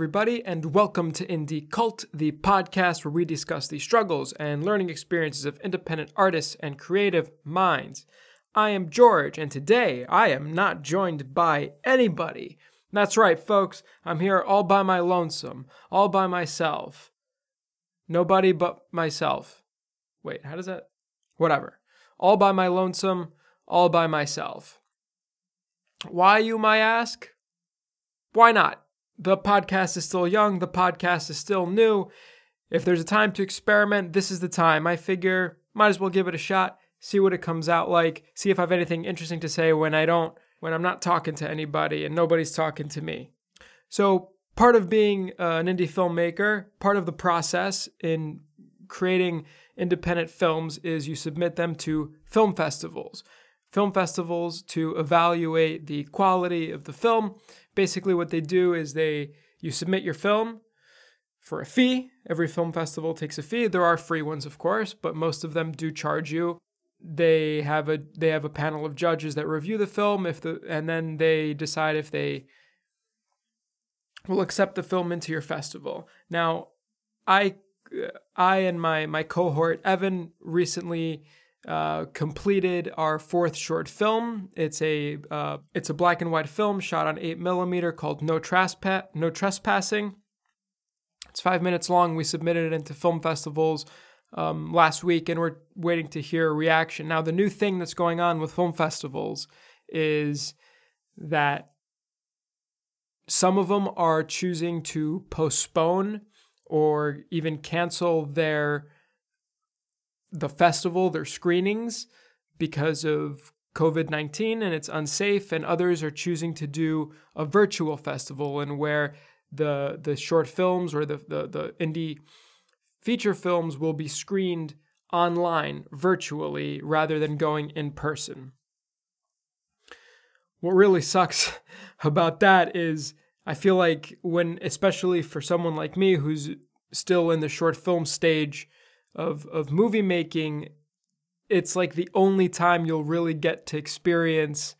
everybody, and welcome to Indie Cult, the podcast where we discuss the struggles and learning experiences of independent artists and creative minds. I am George, and today I am not joined by anybody. That's right, folks. I'm here all by my lonesome, all by myself. Nobody but myself. Wait, how does that? Whatever. All by my lonesome, all by myself. Why, you might ask? Why not? The podcast is still young, the podcast is still new. If there's a time to experiment, this is the time. I figure might as well give it a shot, see what it comes out like, see if I have anything interesting to say when I don't when I'm not talking to anybody and nobody's talking to me. So, part of being uh, an indie filmmaker, part of the process in creating independent films is you submit them to film festivals. Film festivals to evaluate the quality of the film. Basically, what they do is they you submit your film for a fee. Every film festival takes a fee. There are free ones, of course, but most of them do charge you they have a they have a panel of judges that review the film if the and then they decide if they will accept the film into your festival. Now, I I and my my cohort Evan recently uh, completed our fourth short film. It's a uh, it's a black and white film shot on eight millimeter called No Trespass No Trespassing. It's five minutes long. We submitted it into film festivals um, last week, and we're waiting to hear a reaction. Now, the new thing that's going on with film festivals is that some of them are choosing to postpone or even cancel their the festival, their screenings because of COVID 19 and it's unsafe, and others are choosing to do a virtual festival and where the the short films or the the, the indie feature films will be screened online virtually rather than going in person. What really sucks about that is I feel like when, especially for someone like me who's still in the short film stage of, of movie making, it's like the only time you'll really get to experience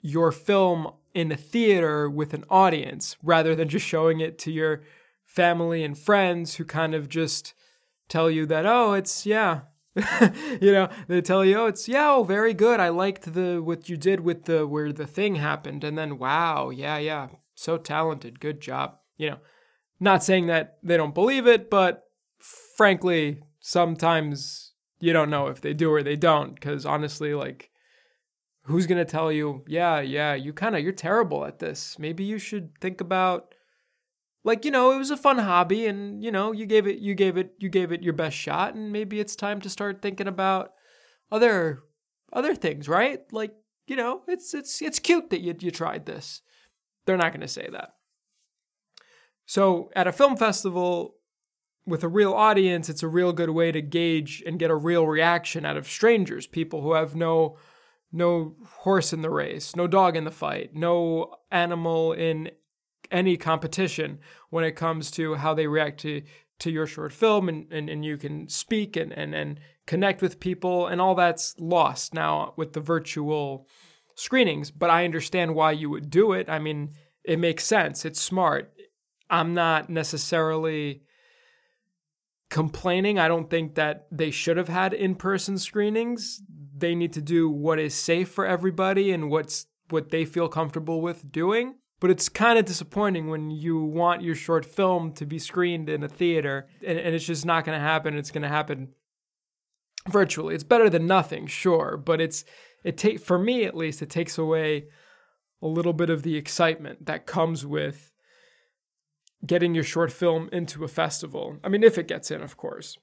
your film in a theater with an audience rather than just showing it to your family and friends who kind of just tell you that, oh, it's, yeah. you know, they tell you, oh, it's, yeah, oh, very good. I liked the, what you did with the, where the thing happened. And then, wow, yeah, yeah, so talented. Good job. You know, not saying that they don't believe it, but frankly, sometimes you don't know if they do or they don't. Because honestly, like, who's going to tell you, yeah, yeah, you kind of, you're terrible at this. Maybe you should think about like you know it was a fun hobby and you know you gave it you gave it you gave it your best shot and maybe it's time to start thinking about other other things right like you know it's it's it's cute that you you tried this they're not going to say that so at a film festival with a real audience it's a real good way to gauge and get a real reaction out of strangers people who have no no horse in the race no dog in the fight no animal in any competition when it comes to how they react to to your short film and, and, and you can speak and, and, and connect with people and all that's lost now with the virtual screenings. But i understand why you would do it. I mean it makes sense. It's smart. I'm not necessarily complaining i don't think that they should have had in-person screenings they need to do what is safe for everybody and what's what they feel comfortable with doing but it's kind of disappointing when you want your short film to be screened in a theater and, and it's just not going to happen. It's going to happen virtually. It's better than nothing, sure, but it's it take for me at least it takes away a little bit of the excitement that comes with getting your short film into a festival. I mean, if it gets in, of course.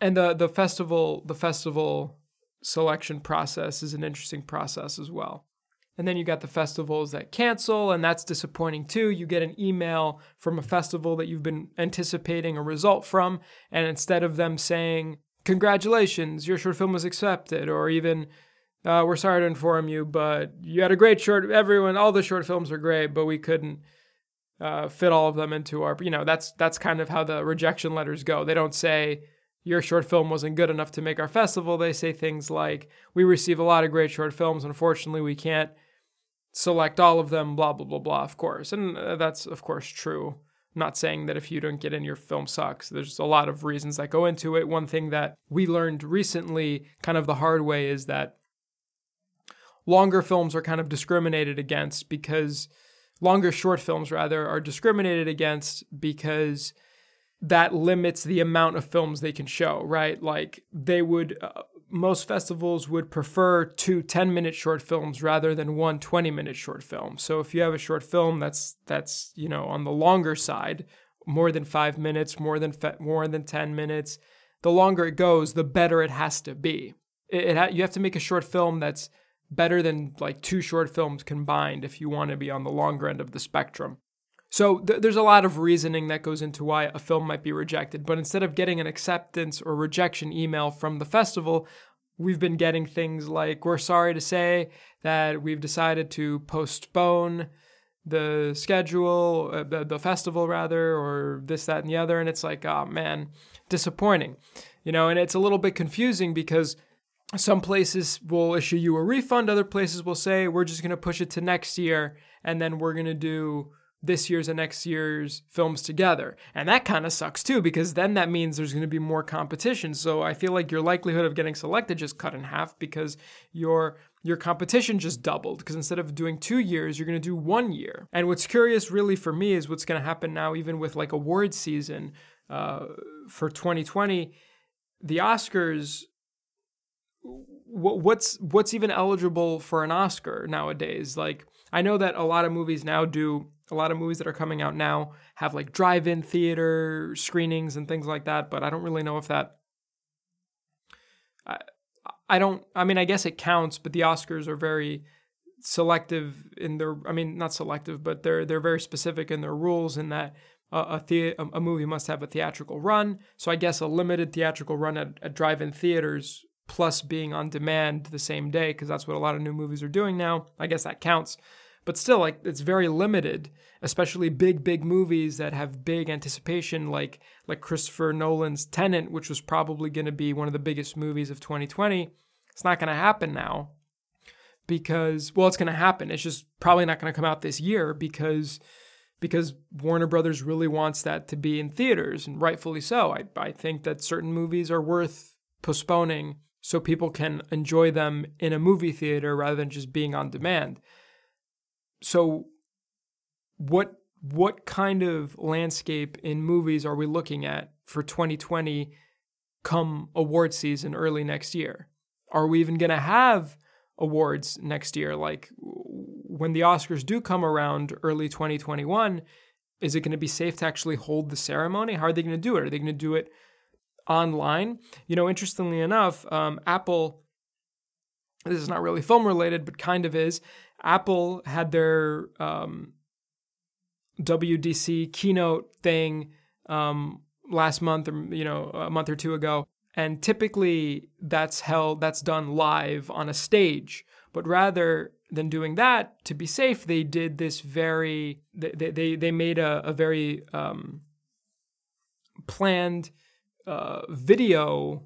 And the the festival the festival selection process is an interesting process as well. And then you got the festivals that cancel, and that's disappointing too. You get an email from a festival that you've been anticipating a result from, and instead of them saying, Congratulations, your short film was accepted, or even, uh, We're sorry to inform you, but you had a great short, everyone, all the short films are great, but we couldn't. Uh, fit all of them into our, you know, that's that's kind of how the rejection letters go. They don't say your short film wasn't good enough to make our festival. They say things like, "We receive a lot of great short films. Unfortunately, we can't select all of them, blah, blah, blah, blah, of course. And uh, that's, of course, true. Not saying that if you don't get in, your film sucks. There's a lot of reasons that go into it. One thing that we learned recently, kind of the hard way, is that longer films are kind of discriminated against because longer short films, rather, are discriminated against because that limits the amount of films they can show, right? Like they would, uh, most festivals would prefer two 10 minute short films rather than one 20 minute short film. So if you have a short film that's, that's, you know, on the longer side, more than five minutes, more than, fe- more than 10 minutes, the longer it goes, the better it has to be. It, it ha- you have to make a short film that's better than like two short films combined if you want to be on the longer end of the spectrum. So th- there's a lot of reasoning that goes into why a film might be rejected. But instead of getting an acceptance or rejection email from the festival, we've been getting things like, we're sorry to say that we've decided to postpone the schedule, uh, the, the festival rather, or this, that, and the other. And it's like, oh man, disappointing. You know, and it's a little bit confusing because some places will issue you a refund, other places will say, we're just going to push it to next year, and then we're going to do this year's and next year's films together. And that kind of sucks too, because then that means there's going to be more competition. So I feel like your likelihood of getting selected just cut in half because your your competition just doubled because instead of doing two years, you're going to do one year. And what's curious, really, for me, is what's going to happen now, even with like award season uh, for 2020. The Oscars what's what's even eligible for an Oscar nowadays? Like I know that a lot of movies now do a lot of movies that are coming out now have like drive-in theater screenings and things like that, but I don't really know if that I, I don't I mean I guess it counts, but the Oscars are very selective in their I mean not selective, but they're they're very specific in their rules in that a, the, a movie must have a theatrical run. So I guess a limited theatrical run at, at drive-in theaters plus being on demand the same day because that's what a lot of new movies are doing now. I guess that counts. But still like it's very limited, especially big big movies that have big anticipation like like Christopher Nolan's Tenet, which was probably going to be one of the biggest movies of 2020. It's not going to happen now because well it's going to happen. It's just probably not going to come out this year because because Warner Brothers really wants that to be in theaters and rightfully so. I I think that certain movies are worth postponing so people can enjoy them in a movie theater rather than just being on demand. So what what kind of landscape in movies are we looking at for 2020 come award season early next year? Are we even going to have awards next year like when the Oscars do come around early 2021 is it going to be safe to actually hold the ceremony? How are they going to do it? Are they going to do it online. You know, interestingly enough, um, Apple, this is not really film related, but kind of is. Apple had their um, WWDC keynote thing um, last month, or you know, a month or two ago, and typically that's held, that's done live on a stage. But rather than doing that, to be safe, they did this very, they they they made a, a very um, planned uh, video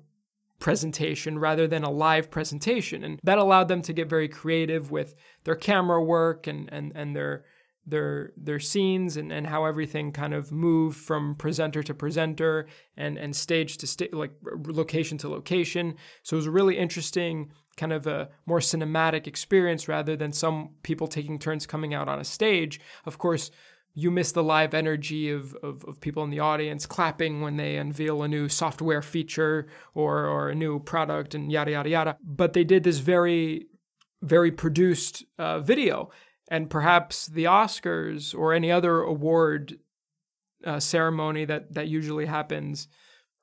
presentation rather than a live presentation. And that allowed them to get very creative with their camera work and, and, and their their their scenes and, and how everything kind of moved from presenter to presenter and, and stage to stage like location to location. So it was a really interesting kind of a more cinematic experience rather than some people taking turns coming out on a stage. Of course, you miss the live energy of, of, of, people in the audience clapping when they unveil a new software feature or, or a new product and yada, yada, yada. But they did this very, very produced uh, video. And perhaps the Oscars or any other award uh, ceremony that, that usually happens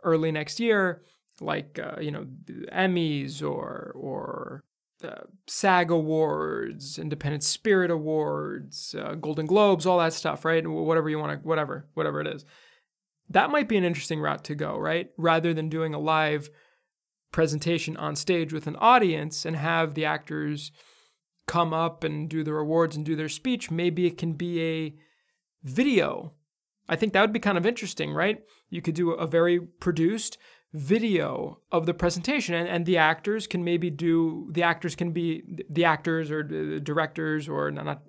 early next year, like, uh, you know, Emmys or, or uh, SAG Awards, Independent Spirit Awards, uh, Golden Globes, all that stuff, right? Whatever you want to, whatever, whatever it is. That might be an interesting route to go, right? Rather than doing a live presentation on stage with an audience and have the actors come up and do their awards and do their speech, maybe it can be a video. I think that would be kind of interesting, right? You could do a very produced video of the presentation and, and the actors can maybe do the actors can be the actors or the directors or not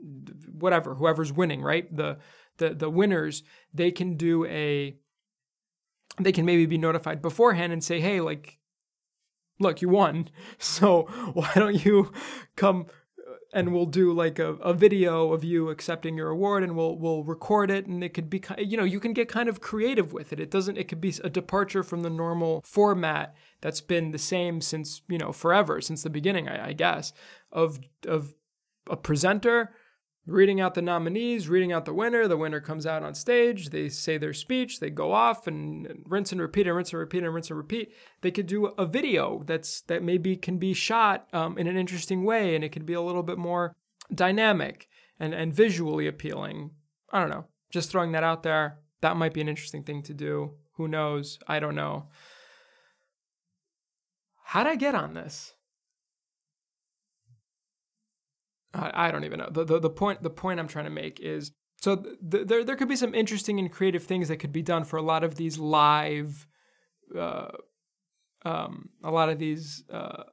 whatever whoever's winning right? The the the winners they can do a they can maybe be notified beforehand and say hey like look you won. So why don't you come and we'll do like a, a video of you accepting your award and we'll we'll record it and it could be you know you can get kind of creative with it. It doesn't it could be a departure from the normal format that's been the same since you know forever since the beginning I, I guess of of a presenter reading out the nominees, reading out the winner. The winner comes out on stage, they say their speech, they go off and rinse and repeat and rinse and repeat and rinse and repeat. They could do a video that's that maybe can be shot um, in an interesting way and it could be a little bit more dynamic and, and visually appealing. I don't know. Just throwing that out there. That might be an interesting thing to do. Who knows? I don't know. How'd I get on this? I, don't even know. The, the, the point the point I'm trying to make is so th- there there could be some interesting and creative things that could be done for a lot of these live, uh, um, a lot of these uh,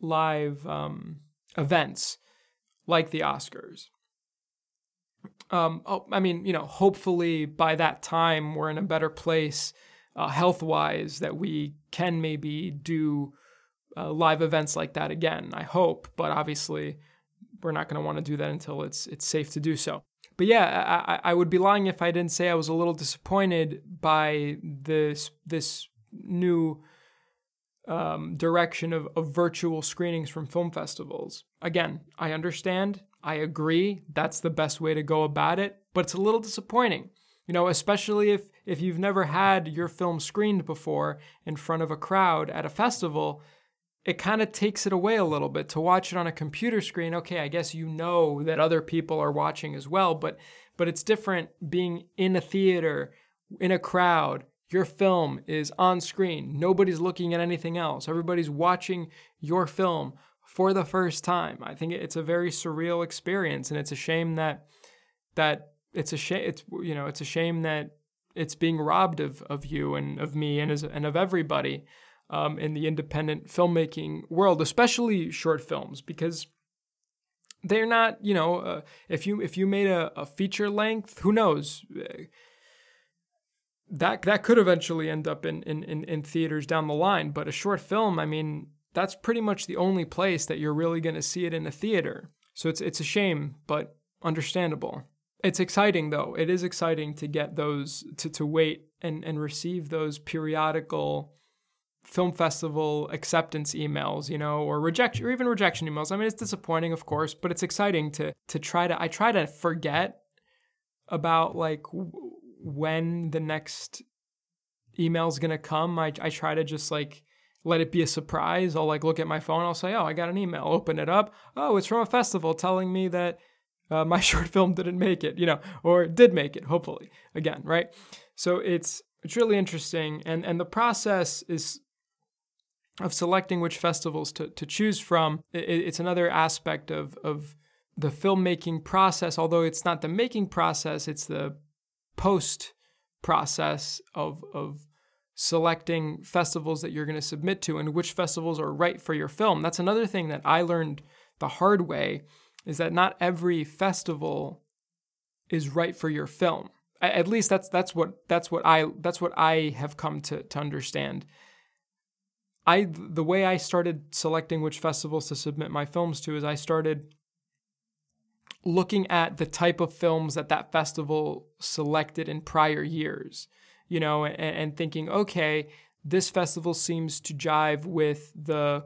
live um, events like the Oscars. Um, oh, I mean, you know, hopefully by that time we're in a better place uh, health wise that we can maybe do uh, live events like that again. I hope, but obviously we're not going to want to do that until it's it's safe to do so. But yeah, I, I would be lying if I didn't say I was a little disappointed by this this new um, direction of, of virtual screenings from film festivals. Again, I understand, I agree, that's the best way to go about it, but it's a little disappointing. You know, especially if if you've never had your film screened before in front of a crowd at a festival, it kind of takes it away a little bit to watch it on a computer screen. Okay, I guess you know that other people are watching as well, but but it's different being in a theater, in a crowd. Your film is on screen. Nobody's looking at anything else. Everybody's watching your film for the first time. I think it's a very surreal experience and it's a shame that that it's a shame it's you know, it's a shame that it's being robbed of of you and of me and as and of everybody um, in the independent filmmaking world, especially short films, because they're not, you know, uh, if you if you made a, a feature length, who knows? That that could eventually end up in, in, in, in theaters down the line. But a short film, I mean, that's pretty much the only place that you're really going to see it in a theater. So it's it's a shame, but understandable. It's exciting though. It is exciting to get those to to wait and and receive those periodical film festival acceptance emails, you know, or rejection or even rejection emails. I mean, it's disappointing, of course, but it's exciting to to try to I try to forget about like when the next email is going to come. I I try to just like let it be a surprise. I'll like look at my phone, I'll say, "Oh, I got an email." Open it up. Oh, it's from a festival telling me that uh, my short film didn't make it, you know, or did make it, hopefully. Again, right? So it's it's really interesting and and the process is of selecting which festivals to, to choose from. It, it's another aspect of, of the filmmaking process, although it's not the making process, it's the post process of, of selecting festivals that you're going to submit to and which festivals are right for your film. That's another thing that I learned the hard way is that not every festival is right for your film. At least that's that's what that's what I that's what I have come to to understand I the way I started selecting which festivals to submit my films to is I started looking at the type of films that that festival selected in prior years, you know, and, and thinking, okay, this festival seems to jive with the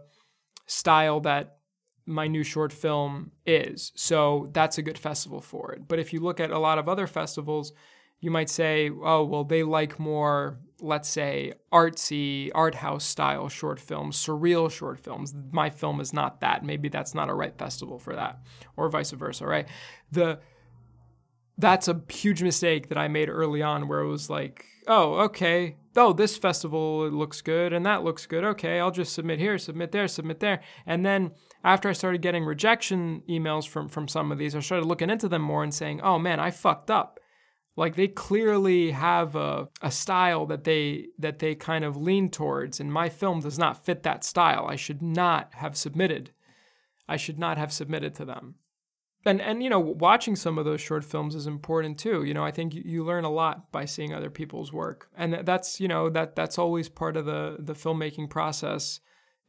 style that my new short film is. So that's a good festival for it. But if you look at a lot of other festivals, you might say, oh, well, they like more, let's say, artsy, art house style short films, surreal short films. My film is not that. Maybe that's not a right festival for that, or vice versa, right? The that's a huge mistake that I made early on where it was like, oh, okay, oh, this festival looks good and that looks good. Okay, I'll just submit here, submit there, submit there. And then after I started getting rejection emails from from some of these, I started looking into them more and saying, oh man, I fucked up Like they clearly have a, a style that they that they kind of lean towards, and my film does not fit that style. I should not have submitted. I should not have submitted to them. And and you know, watching some of those short films is important too. You know, I think you, learn a lot by seeing other people's work, and that's you know that that's always part of the the filmmaking process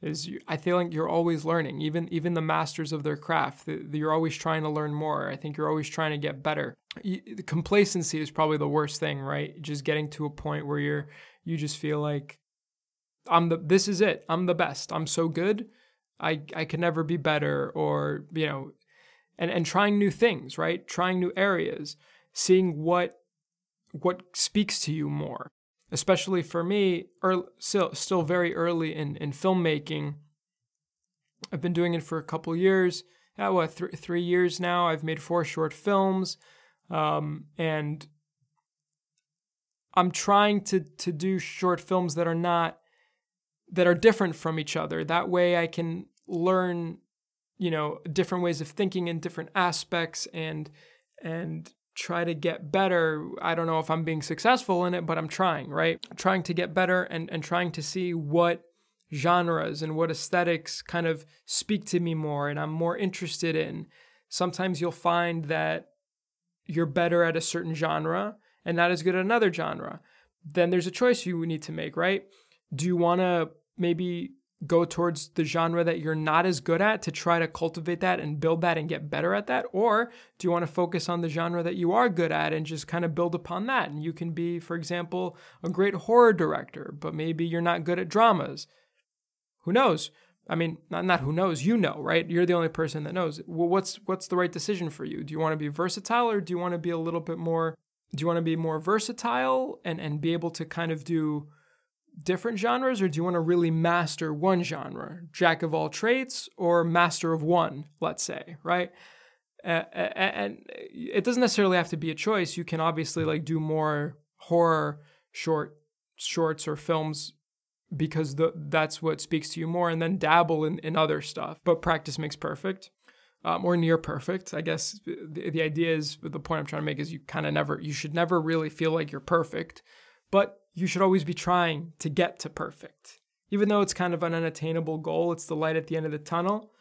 is you, I feel like you're always learning. Even even the masters of their craft, the, the, you're always trying to learn more. I think you're always trying to get better. You, complacency is probably the worst thing, right? Just getting to a point where you're you just feel like I'm the this is it. I'm the best. I'm so good. I I can never be better or, you know, and and trying new things, right? Trying new areas, seeing what what speaks to you more especially for me, early, still still very early in in filmmaking. I've been doing it for a couple years. Yeah, what th- three years now? I've made four short films, um, and I'm trying to to do short films that are not that are different from each other. That way, I can learn, you know, different ways of thinking in different aspects and and try to get better. I don't know if I'm being successful in it, but I'm trying, right? Trying to get better and, and trying to see what genres and what aesthetics kind of speak to me more and I'm more interested in. Sometimes you'll find that you're better at a certain genre and not as good at another genre. Then there's a choice you need to make, right? Do you want to maybe go towards the genre that you're not as good at to try to cultivate that and build that and get better at that? Or do you want to focus on the genre that you are good at and just kind of build upon that? And you can be, for example, a great horror director, but maybe you're not good at dramas. Who knows? I mean, not, not who knows, you know, right? You're the only person that knows. Well, what's what's the right decision for you? Do you want to be versatile or do you want to be a little bit more do you want to be more versatile and and be able to kind of do different genres, or do you want to really master one genre, jack of all trades, or master of one, let's say, right? And it doesn't necessarily have to be a choice. You can obviously like do more horror short shorts or films because the, that's what speaks to you more, and then dabble in, in other stuff. But practice makes perfect. Um, or near perfect. I guess the, the idea is the point I'm trying to make is you kind of never, you should never really feel like you're perfect, but you should always be trying to get to perfect. Even though it's kind of an unattainable goal, it's the light at the end of the tunnel.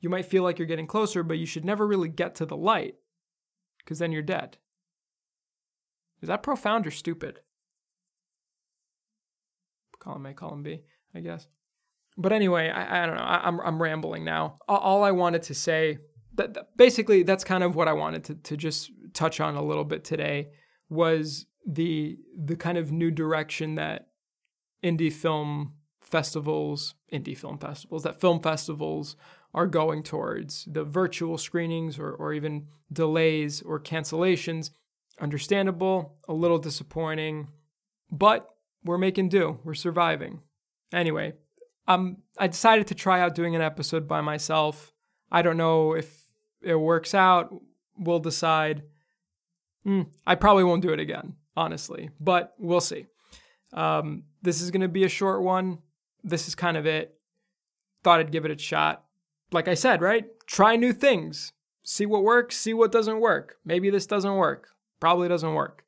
You might feel like you're getting closer, but you should never really get to the light because then you're dead. Is that profound or stupid? Column A, column B, I guess. But anyway, I, I don't know. I, am I'm, I'm rambling now. All I wanted to say, that, that basically, that's kind of what I wanted to, to just touch on a little bit today was the the kind of new direction that indie film festivals, indie film festivals, that film festivals are going towards the virtual screenings or, or even delays or cancellations. Understandable, a little disappointing, but we're making do. We're surviving. Anyway, um, I decided to try out doing an episode by myself. I don't know if it works out. We'll decide. Mm, I probably won't do it again honestly, but we'll see. Um, this is going to be a short one. This is kind of it. Thought I'd give it a shot. Like I said, right? Try new things. See what works, see what doesn't work. Maybe this doesn't work. Probably doesn't work.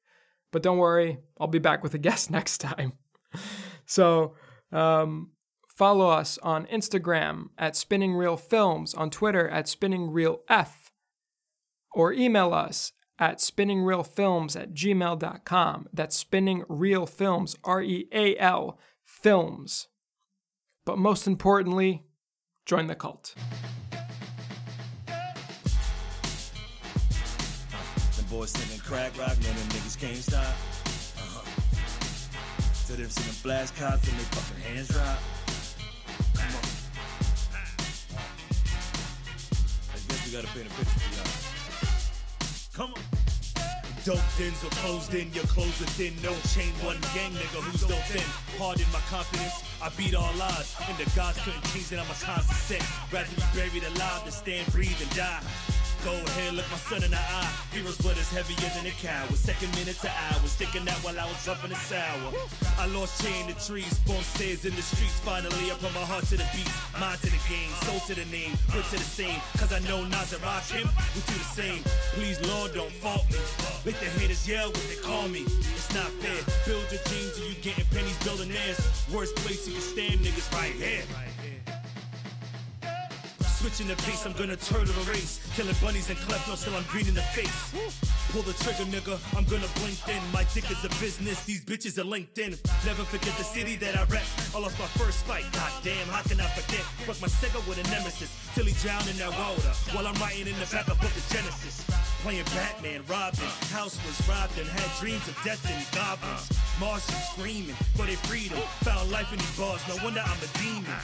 But don't worry, I'll be back with a guest next time. so, um, follow us on Instagram at Spinning Real Films, on Twitter at Spinning Real F, or email us at spinningrealfilms at gmail.com. That's spinning R E A L, films. But most importantly, join the cult. Boys singing crack rock, man, them niggas can't stop. Uh-huh. Them blast cops and they fucking hands drop. Come on. I guess we gotta paint a picture for y'all. Come on. Dope dens are closed in, your clothes are thin. No chain, one gang nigga who's dope thin. Pardon my confidence, I beat all odds. And the gods couldn't change it, I'm a constant set. Rather be buried alive than stand, breathe, and die. Go ahead, look my son in the eye. Heroes blood is heavier than a cow. Second minute to hours, sticking that while I was jumping the sour. I lost chain the trees, bump stairs in the streets. Finally, I put my heart to the beat, mind to the game, soul to the name, foot to the same. Cause I know Nas and Rakim, we do the same. Please, Lord, don't fault me. Make the haters yell what they call me. It's not fair. Build your dreams and you getting pennies theirs. Worst place you can stand, niggas, right here. Switching the pace, I'm gonna turtle the race. Killing bunnies and kleptos till I'm green in the face. Pull the trigger, nigga, I'm gonna blink in. My dick is a business, these bitches are LinkedIn. Never forget the city that I rep. I lost my first fight, goddamn, how can I forget? Fuck my second with a nemesis, till he drowned in that water. While I'm writing in the back of book of Genesis. Playing Batman, Robin, house was robbed and had dreams of death and goblins. Martians screaming for their freedom. Found life in these bars, no wonder I'm a demon.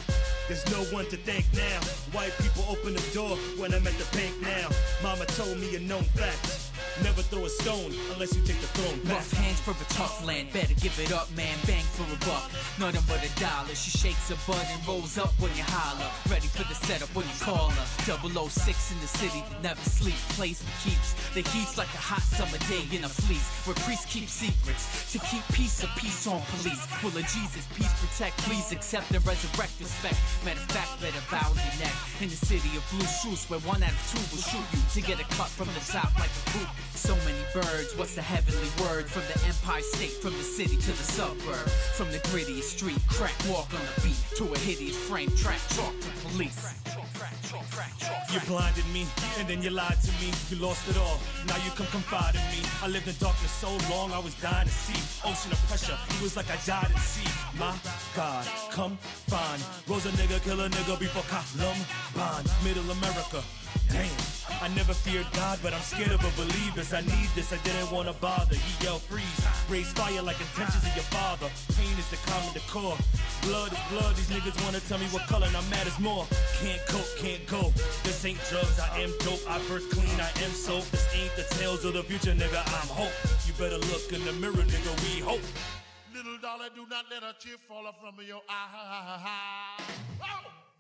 There's no one to thank now. White people open the door when I'm at the bank now. Mama told me a known fact. Never throw a stone unless you take the throne back. Rough hands for a tough land, better give it up, man. Bang for a buck, nothing but a dollar. She shakes her butt and rolls up when you holler. Ready for the setup when you call her. 006 in the city that never sleep, place for keeps. The heat's like a hot summer day in a fleece, where priests keep secrets to keep peace of peace on police. Will of Jesus peace protect? Please accept and resurrect respect. Matter of fact, better bow your neck. In the city of blue shoes, where one out of two will shoot you to get a cut from the top like a boot. So many birds, what's the heavenly word? From the Empire State, from the city to the suburb. From the grittiest street, crack walk on the beat, to a hideous frame track, talk to police. You blinded me, and then you lied to me. You lost it all. Now you come confide in me. I lived in darkness so long, I was dying to see. Ocean of pressure, it was like I died at sea. My God, come find. Rose a nigga, kill a nigga before Columbine. Middle America, damn. I never feared God, but I'm scared of a believers. I need this, I didn't wanna bother. He yelled freeze, raise fire like intentions of your father. Pain is the common decor. Blood is blood, these niggas wanna tell me what color, now matters more. Can't cope, can't go. This ain't drugs, I am dope. I birth clean, I am soap. This ain't the tales of the future, nigga, I'm hope. You better look in the mirror, nigga, we hope. Little dollar, do not let a tear fall from your eye. Oh!